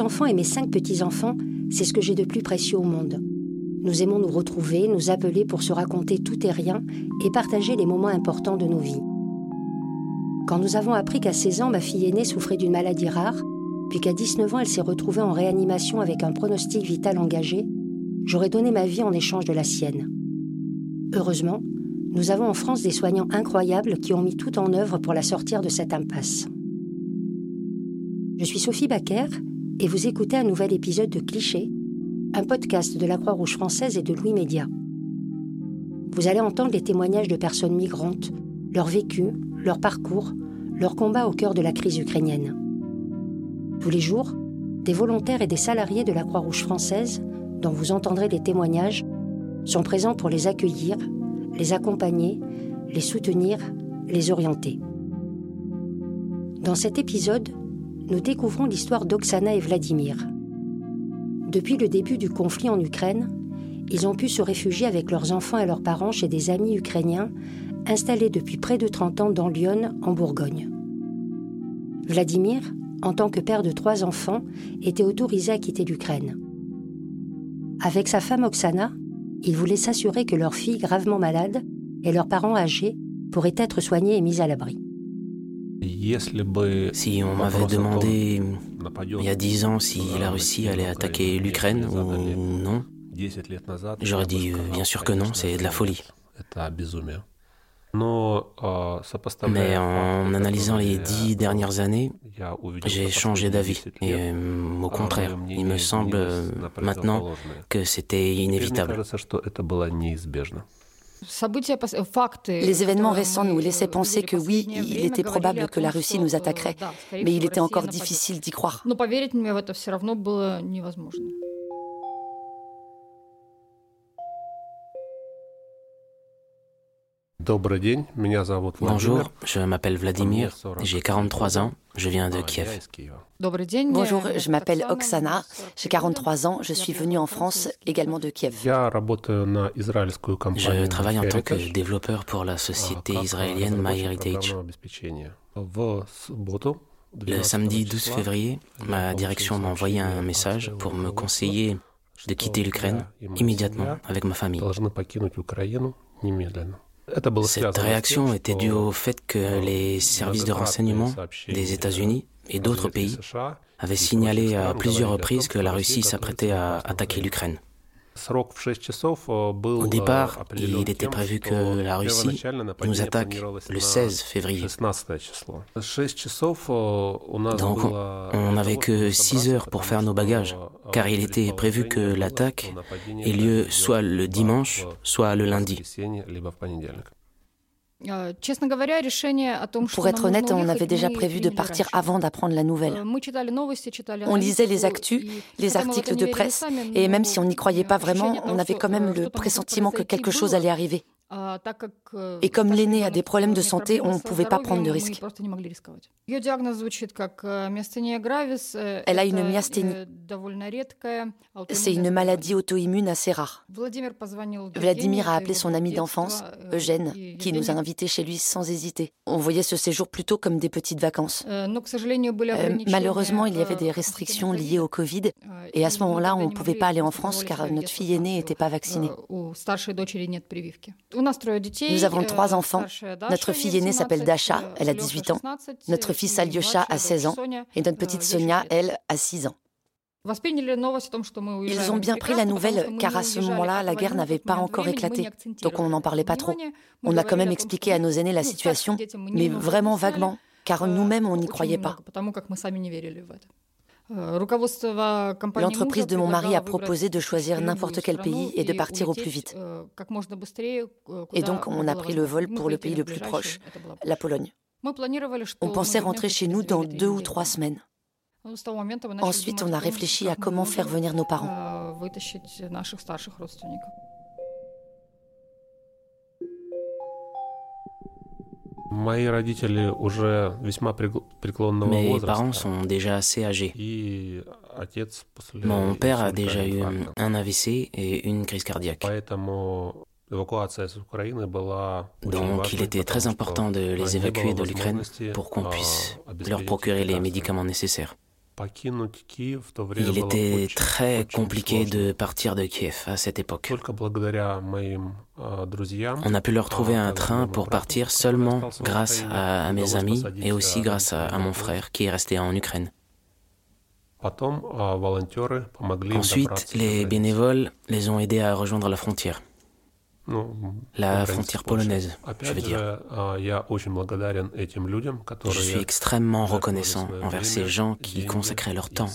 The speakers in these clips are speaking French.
enfants et mes cinq petits-enfants, c'est ce que j'ai de plus précieux au monde. Nous aimons nous retrouver, nous appeler pour se raconter tout et rien et partager les moments importants de nos vies. Quand nous avons appris qu'à 16 ans, ma fille aînée souffrait d'une maladie rare, puis qu'à 19 ans, elle s'est retrouvée en réanimation avec un pronostic vital engagé, j'aurais donné ma vie en échange de la sienne. Heureusement, nous avons en France des soignants incroyables qui ont mis tout en œuvre pour la sortir de cette impasse. Je suis Sophie Baquer et vous écoutez un nouvel épisode de Cliché, un podcast de la Croix-Rouge française et de Louis Média. Vous allez entendre les témoignages de personnes migrantes, leur vécu, leur parcours, leur combat au cœur de la crise ukrainienne. Tous les jours, des volontaires et des salariés de la Croix-Rouge française, dont vous entendrez les témoignages, sont présents pour les accueillir, les accompagner, les soutenir, les orienter. Dans cet épisode, nous découvrons l'histoire d'Oksana et Vladimir. Depuis le début du conflit en Ukraine, ils ont pu se réfugier avec leurs enfants et leurs parents chez des amis ukrainiens installés depuis près de 30 ans dans Lyon, en Bourgogne. Vladimir, en tant que père de trois enfants, était autorisé à quitter l'Ukraine. Avec sa femme Oksana, il voulait s'assurer que leur fille gravement malade et leurs parents âgés pourraient être soignés et mis à l'abri. Si on m'avait demandé il y a dix ans si la Russie allait attaquer l'Ukraine ou non, j'aurais dit bien sûr que non, c'est de la folie. Mais en analysant les dix dernières années, j'ai changé d'avis. Et euh, au contraire, il me semble maintenant que c'était inévitable. Les événements récents nous laissaient penser que oui, il était probable que la Russie nous attaquerait, mais il était encore difficile d'y croire. Bonjour, je m'appelle Vladimir, j'ai 43 ans, je viens de Kiev. Bonjour, je m'appelle Oksana, j'ai 43 ans, je suis venue en France également de Kiev. Je travaille en tant que développeur pour la société israélienne MyHeritage. Le samedi 12 février, ma direction m'a envoyé un message pour me conseiller de quitter l'Ukraine immédiatement avec ma famille. Cette réaction était due au fait que les services de renseignement des États-Unis et d'autres pays avaient signalé à plusieurs reprises que la Russie s'apprêtait à attaquer l'Ukraine. Au départ, il était prévu que la Russie nous attaque le 16 février. Donc, on n'avait que 6 heures pour faire nos bagages, car il était prévu que l'attaque ait lieu soit le dimanche, soit le lundi. Pour être honnête, on avait déjà prévu de partir avant d'apprendre la nouvelle. On lisait les actus, les articles de presse, et même si on n'y croyait pas vraiment, on avait quand même le pressentiment que quelque chose allait arriver. Et comme l'aîné a des problèmes de santé, on ne pouvait pas prendre de risques. Elle a une myasthénie. C'est une maladie auto-immune assez rare. Vladimir a appelé son ami d'enfance, Eugène, qui nous a invités chez lui sans hésiter. On voyait ce séjour plutôt comme des petites vacances. malheureusement, il y avait des restrictions liées au Covid, et à ce moment-là, on ne pouvait pas aller en France car notre fille aînée n'était pas vaccinée. Nous avons trois enfants. Notre fille aînée s'appelle Dasha, elle a 18 ans. Notre fils Alyosha a 16 ans. Et notre petite Sonia, elle, a 6 ans. Ils ont bien pris la nouvelle, car à ce moment-là, la guerre n'avait pas encore éclaté, donc on n'en parlait pas trop. On a quand même expliqué à nos aînés la situation, mais vraiment vaguement, car nous-mêmes, on n'y croyait pas. L'entreprise de mon mari a proposé de choisir n'importe quel pays et de partir au plus vite. Et donc, on a pris le vol pour le pays le plus proche, la Pologne. On pensait rentrer chez nous dans deux ou trois semaines. Ensuite, on a réfléchi à comment faire venir nos parents. Mes parents sont déjà assez âgés. Mon père a déjà eu un AVC et une crise cardiaque. Donc il était très important de les évacuer de l'Ukraine pour qu'on puisse leur procurer les médicaments nécessaires. Il était très compliqué de partir de Kiev à cette époque. On a pu leur trouver un train pour partir seulement grâce à, mes amis et aussi grâce à, mon frère qui est resté en Ukraine. Ensuite, les bénévoles les ont aidés à rejoindre la frontière. La frontière polonaise, je veux dire. Je suis extrêmement reconnaissant envers ces gens qui consacraient leur temps,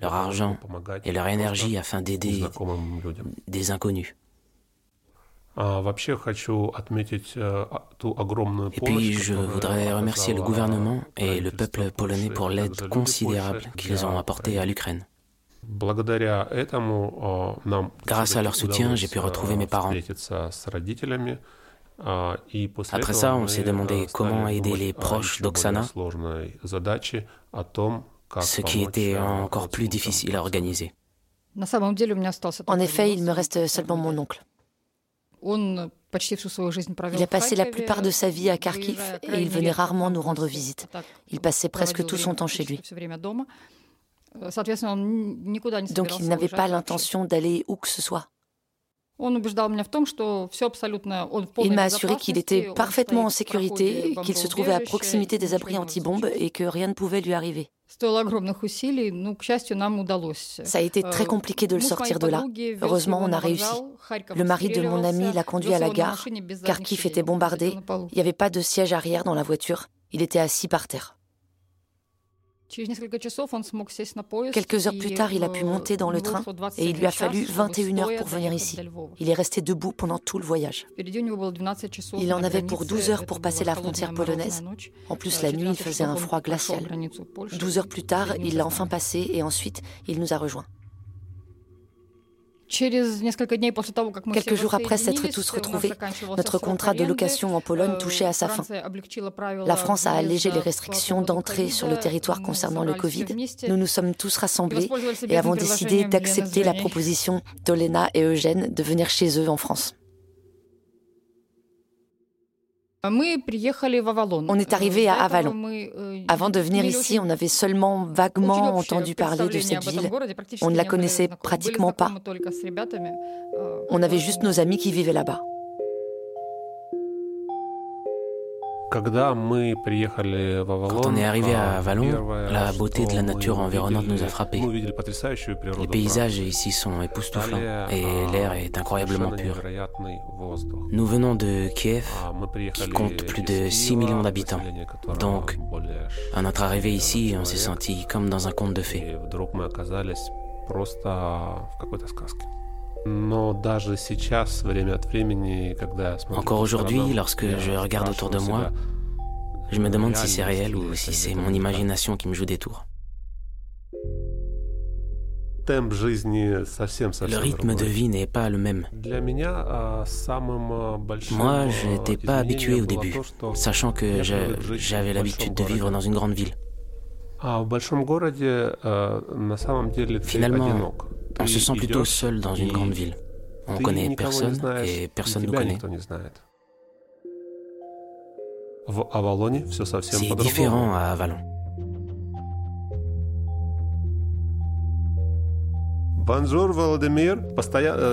leur argent et leur énergie afin d'aider des inconnus. Et puis, je voudrais remercier le gouvernement et le peuple polonais pour l'aide considérable qu'ils ont apportée à l'Ukraine. Grâce à leur soutien, j'ai pu retrouver mes parents. Après ça, on s'est demandé comment aider les proches d'Oksana, ce qui était encore plus difficile à organiser. En effet, il me reste seulement mon oncle. Il a passé la plupart de sa vie à Kharkiv et il venait rarement nous rendre visite. Il passait presque tout son temps chez lui. Donc il n'avait pas l'intention d'aller où que ce soit. Il m'a assuré qu'il était parfaitement en sécurité, qu'il se trouvait à proximité des abris anti-bombes et que rien ne pouvait lui arriver. Ça a été très compliqué de le sortir de là. Heureusement, on a réussi. Le mari de mon ami l'a conduit à la gare. Kharkiv était bombardé. Il n'y avait pas de siège arrière dans la voiture. Il était assis par terre. Quelques heures plus tard, il a pu monter dans le train et il lui a fallu 21 heures pour venir ici. Il est resté debout pendant tout le voyage. Il en avait pour 12 heures pour passer la frontière polonaise. En plus, la nuit, il faisait un froid glacial. 12 heures plus tard, il l'a enfin passé et ensuite, il nous a rejoints. Quelques jours après s'être tous retrouvés, notre contrat de location en Pologne э, touchait à sa fin. La France a allégé les restrictions d'entrée sur le territoire concernant le Covid. Nous nous sommes tous rassemblés et avons décidé d'accepter la proposition d'Olena et Eugène de venir chez eux en France. On est arrivé à Avalon. Э, Avant de venir ici, on avait seulement vaguement entendu parler de cette ville. On ne la connaissait pratiquement pas. Э, on avait juste nos amis qui vivaient là-bas. Quand on est arrivé à Vallon, la beauté de la nature environnante nous a frappés. Les paysages ici sont époustouflants et l'air est incroyablement pur. Nous venons de Kiev, qui compte plus de 6 millions d'habitants. Donc, à notre arrivée ici, on s'est senti comme dans un conte de fées. Encore aujourd'hui, lorsque je regarde autour de moi, je me demande si c'est réel ou si c'est mon imagination qui me joue des tours. Le rythme de vie n'est pas le même. Moi, je n'étais pas habitué au début, sachant que j'avais l'habitude de vivre dans une grande ville. Finalement, on se sent plutôt seul dans une grande ville. On connaît personne et personne ne nous connaît. C'est différent à Avalon.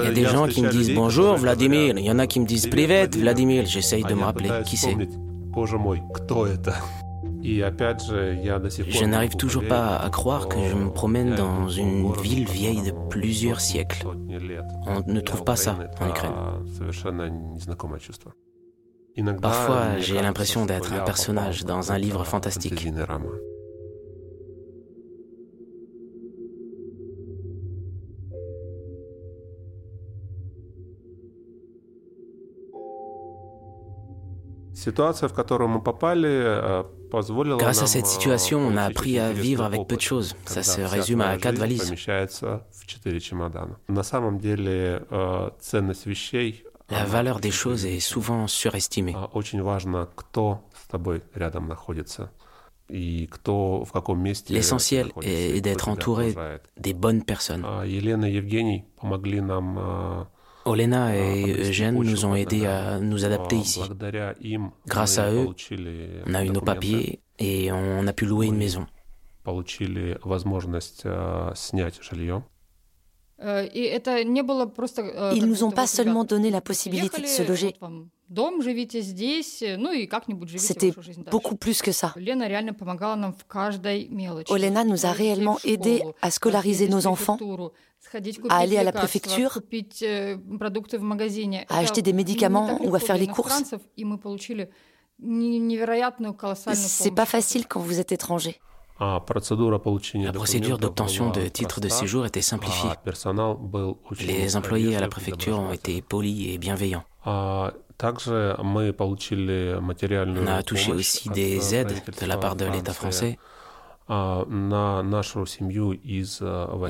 Il y a des gens qui me disent bonjour Vladimir, il y en a qui me disent privet Vladimir, j'essaye de me rappeler qui c'est. Je n'arrive toujours pas à croire que je me promène dans une ville vieille de plusieurs siècles. On ne trouve pas ça en Ukraine. Parfois, j'ai l'impression d'être un personnage dans un livre fantastique. Grâce à cette situation, on a appris à vivre avec peu de choses. Ça se résume à quatre valises. La valeur des choses est souvent surestimée. L'essentiel est d'être entouré des bonnes personnes. Olena et Eugène nous ont aidés à nous adapter ici. Grâce à eux, on a eu nos papiers et on a pu louer une maison. Ils nous ont pas seulement donné la possibilité de se loger. C'était beaucoup plus que ça. Olena nous a réellement aidés à scolariser nos enfants, à aller à la préfecture, э, à acheter des médicaments ou à faire les courses. C'est pas facile quand vous êtes étranger. La procédure d'obtention de titres de séjour était simplifiée. Les employés à la préfecture ont été polis et bienveillants. On a touché aussi des aides de la part de l'État français. On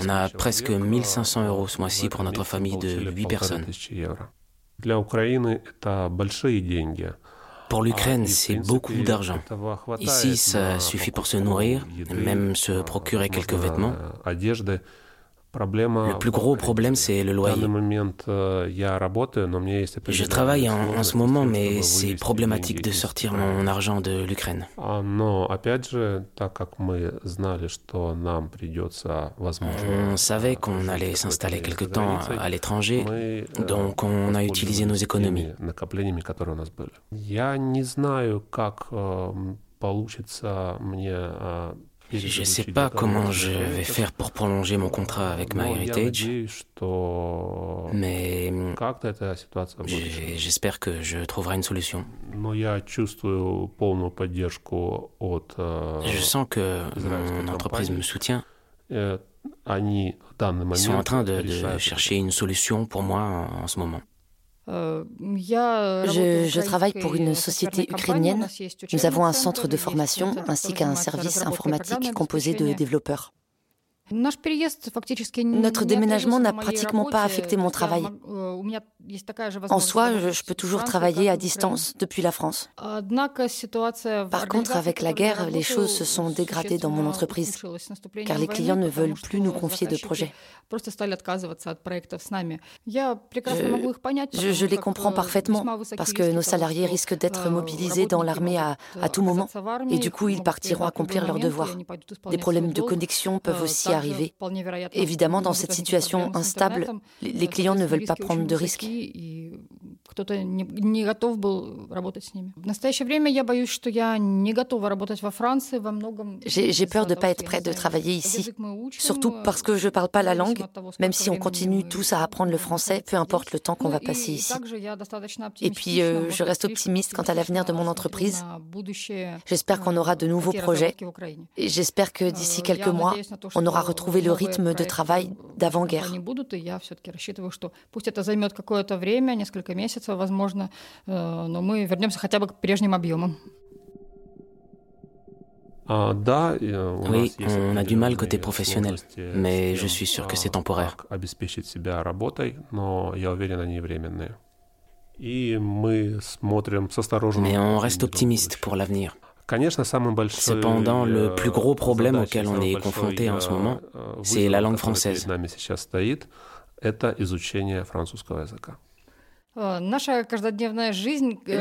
a presque 1500 euros ce mois-ci pour notre famille de 8 personnes. Pour l'Ukraine, c'est beaucoup d'argent. Ici, ça suffit pour se nourrir, même se procurer quelques vêtements. Le plus gros problème, c'est le loyer. Je travaille en, ce moment, mais c'est problématique de sortir mon argent de l'Ukraine. On savait qu'on allait s'installer quelque temps à l'étranger, donc on a utilisé nos économies. Je ne sais pas comment je vais faire pour prolonger mon contrat avec MyHeritage, mais j'espère que je trouverai une solution. Je sens que mon entreprise me soutient. Ils sont en train de, de chercher une solution pour moi en ce moment. Euh, je, je, travaille pour une société ukrainienne. Nous avons un centre de formation ainsi qu'un service informatique composé de développeurs. Notre déménagement n'a pratiquement pas affecté mon travail. En soi, je peux toujours travailler à distance depuis la France. Par contre, avec la guerre, les choses se sont dégradées dans mon entreprise, car les clients ne veulent plus nous confier de projets. Je, je, les comprends parfaitement, parce que nos salariés risquent d'être mobilisés dans l'armée à, à tout moment, et du coup, ils partiront accomplir leurs devoirs. Des problèmes de connexion peuvent aussi arriver Évidemment, dans cette situation instable, les clients ne veulent pas prendre de risques. J'ai peur de ne pas être prête de travailler ici, surtout parce que je ne parle pas la langue, même si on continue tous à apprendre le français, peu importe le temps qu'on va passer ici. Et puis, euh, je reste optimiste quant à l'avenir de mon entreprise. J'espère qu'on aura de nouveaux projets. et j'espère que d'ici quelques mois, on aura retrouvé le rythme de travail d'avant-guerre. Oui, on a du mal côté professionnel, mais je suis sûr que c'est temporaire. Mais on reste optimiste pour l'avenir. Cependant, le plus gros problème auquel on est confronté en ce moment, c'est la langue française. Le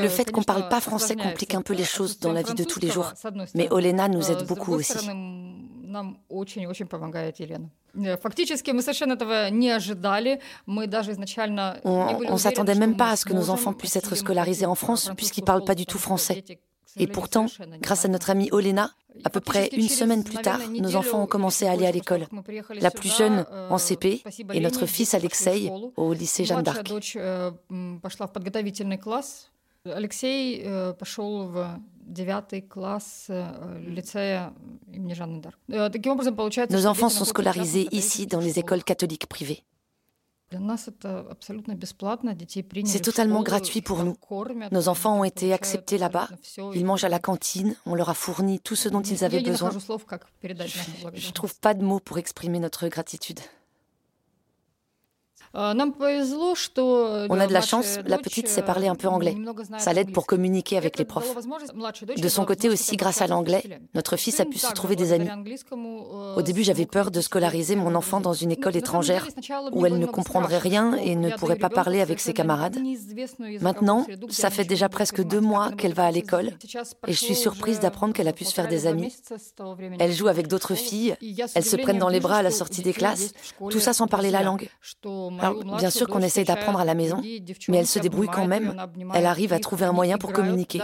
fait qu'on ne parle pas français complique un peu les choses dans la vie de tous les jours. Mais Olena nous aide beaucoup aussi. On ne s'attendait même pas à ce que nos enfants puissent être scolarisés en France puisqu'ils ne parlent pas du tout français. Et pourtant, grâce à notre amie Olena, à peu près une semaine plus tard, nos enfants ont commencé à aller à l'école. La plus jeune en CP et notre fils Alexei au lycée Jeanne d'Arc. Alexei пошел в девятый класс лицея имени Жанны d'Arc. Nos enfants sont scolarisés ici dans les écoles catholiques privées. C'est totalement gratuit pour nous. Nos enfants ont été acceptés là-bas. Ils mangent à la cantine. On leur a fourni tout ce dont ils avaient besoin. Je ne trouve pas de mots pour exprimer notre gratitude. On a de la chance, la petite sait parler un peu anglais. Ça l'aide pour communiquer avec les profs. De son côté aussi, grâce à l'anglais, notre fils a pu se trouver des amis. Au début, j'avais peur de scolariser mon enfant dans une école étrangère où elle ne comprendrait rien et ne pourrait pas parler avec ses camarades. Maintenant, ça fait déjà presque deux mois qu'elle va à l'école et je suis surprise d'apprendre qu'elle a pu se faire des amis. Elle joue avec d'autres filles, elles se prennent dans les bras à la sortie des classes, tout ça sans parler la langue. Bien sûr qu'on essaye d'apprendre à la maison, mais elle se débrouille quand même. Elle arrive à trouver un moyen pour communiquer,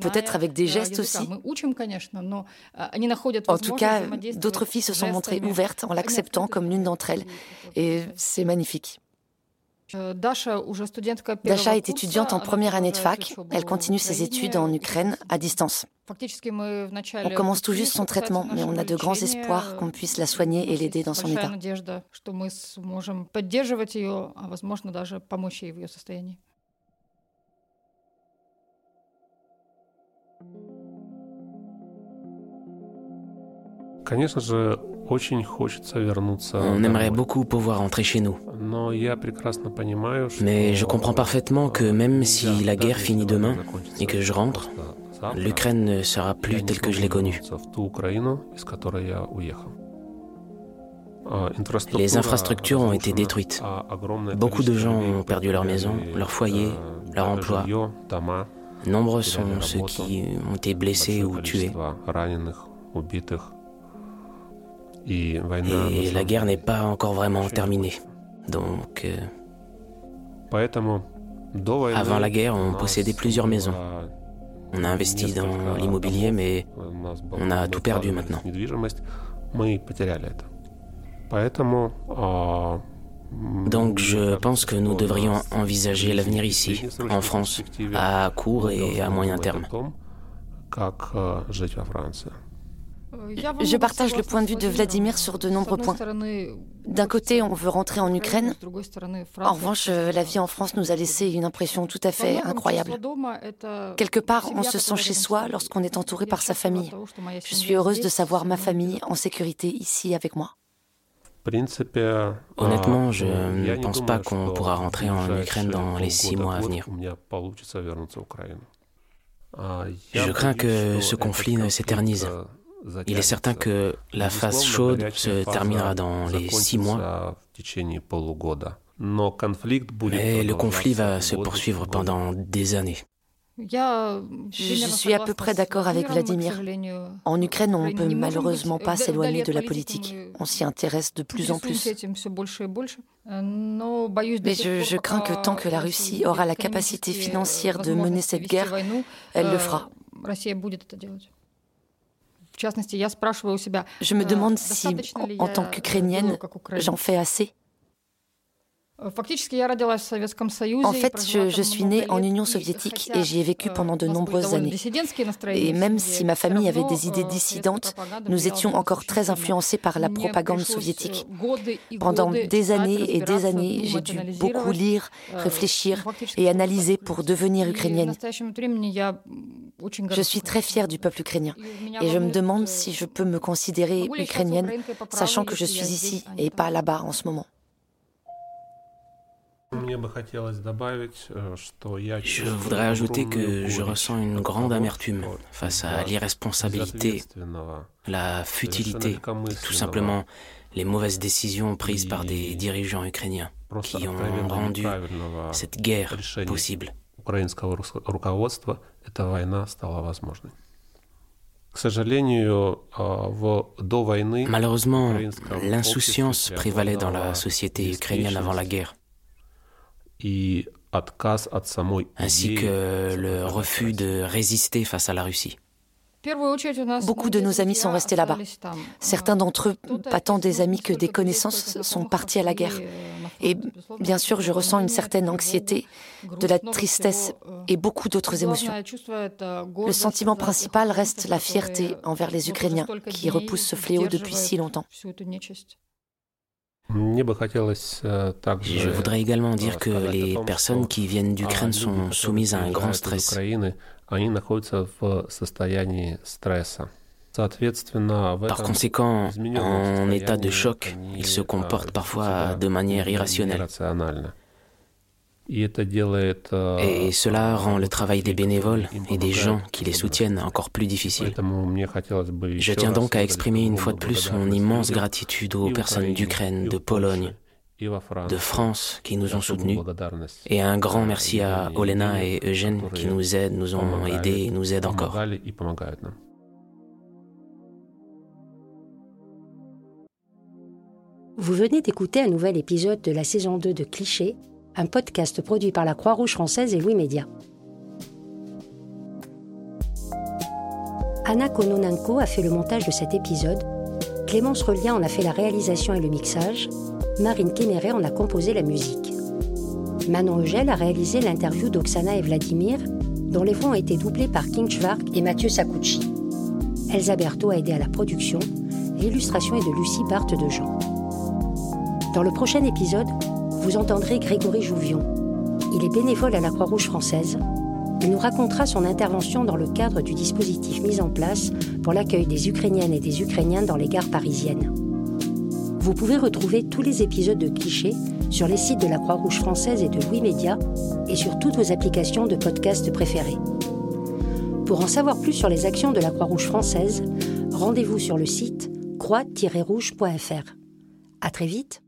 peut-être avec des gestes aussi. En tout cas, d'autres filles se sont montrées ouvertes en l'acceptant comme l'une d'entre elles, et c'est magnifique. Dasha est étudiante en première année de fac. Elle continue ses études en Ukraine à distance. On commence tout juste son traitement, mais on a de grands espoirs qu'on puisse la soigner et l'aider dans son état. On aimerait beaucoup pouvoir rentrer chez nous. Mais je comprends parfaitement que même si la guerre finit demain et que je rentre, l'Ukraine ne sera plus telle que je l'ai connue. Les infrastructures ont été détruites. Beaucoup de gens ont perdu leur maison, leur foyer, leur emploi. Nombreux sont ceux qui ont été blessés ou tués. Et la guerre n'est pas encore vraiment terminée. Donc, euh, avant la guerre, on possédait plusieurs maisons. On a investi dans l'immobilier, mais on a tout perdu maintenant. Donc je pense que nous devrions envisager l'avenir ici, en France, à court et à moyen terme. Je partage le point de vue de Vladimir sur de nombreux points. D'un côté, on veut rentrer en Ukraine. En revanche, la vie en France nous a laissé une impression tout à fait incroyable. Quelque part, on se sent chez soi lorsqu'on est entouré par sa famille. Je suis heureuse de savoir ma famille en sécurité ici avec moi. Honnêtement, je ne pense pas qu'on pourra rentrer en Ukraine dans les six mois à venir. Je crains que ce conflit ne s'éternise. Il est certain que la phase chaude se terminera dans les six mois. Mais le conflit va se poursuivre pendant des années. Je suis à peu près d'accord avec Vladimir. En Ukraine, on ne peut malheureusement pas s'éloigner de la politique. On s'y intéresse de plus en plus. Mais je, je, crains que tant que la Russie aura la capacité financière de mener cette guerre, elle le fera. Je me demande si, en tant qu'Ukrainienne, j'en fais assez. En fait, je, suis née en Union soviétique et j'y ai vécu pendant de nombreuses années. Et même si ma famille avait des idées dissidentes, nous étions encore très influencés par la propagande soviétique. Pendant des années et des années, j'ai dû beaucoup lire, réfléchir et analyser pour devenir ukrainienne. Je suis très fière du peuple ukrainien et je me demande si je peux me considérer ukrainienne, sachant que je suis ici et pas là-bas en ce moment. Je voudrais ajouter que je ressens une grande amertume face à l'irresponsabilité, la futilité, tout simplement les mauvaises décisions prises par des dirigeants ukrainiens qui ont rendu cette guerre possible. Malheureusement, l'insouciance prévalait dans la société ukrainienne avant la guerre ainsi que le refus de résister face à la Russie. Beaucoup de nos amis sont restés là-bas. Certains d'entre eux, pas tant des amis que des connaissances, sont partis à la guerre. Et bien sûr, je ressens une certaine anxiété, de la tristesse et beaucoup d'autres émotions. Le sentiment principal reste la fierté envers les Ukrainiens qui repoussent ce fléau depuis si longtemps. Je voudrais également dire que les personnes qui viennent d'Ukraine sont soumises à un grand stress. Par conséquent, en état de choc, ils se comportent parfois de manière irrationnelle. Э, et cela rend le travail des bénévoles et des gens qui les soutiennent encore plus difficile. Je tiens donc à exprimer une fois de plus mon immense gratitude aux personnes d'Ukraine, de Pologne, de France qui nous ont soutenus, et un grand merci à Olena et Eugène qui nous aident, nous ont aidés et nous aident encore. Vous venez d'écouter un nouvel épisode de la saison 2 de Cliché, un podcast produit par la Croix-Rouge française et Louis Média. Anna Kononenko a fait le montage de cet épisode, Clémence Relien en a fait la réalisation et le mixage, Marine Kéméré en a composé la musique. Manon Eugel a réalisé l'interview d'Oksana et Vladimir, dont les voix ont été doublées par King Schwark et Mathieu Sakucci. Elsa Berthaud a aidé à la production, l'illustration est de Lucie Barthe de Jean. Dans le prochain épisode, vous entendrez Grégory Jouvion. Il est bénévole à la Croix-Rouge française. Il nous racontera son intervention dans le cadre du dispositif mis en place pour l'accueil des Ukrainiennes et des Ukrainiens dans les gares parisiennes. Vous pouvez retrouver tous les épisodes de Clichés sur les sites de la Croix-Rouge française et de Louis Média et sur toutes vos applications de podcast préférées. Pour en savoir plus sur les actions de la Croix-Rouge française, rendez-vous sur le site croix-rouge.fr. À très vite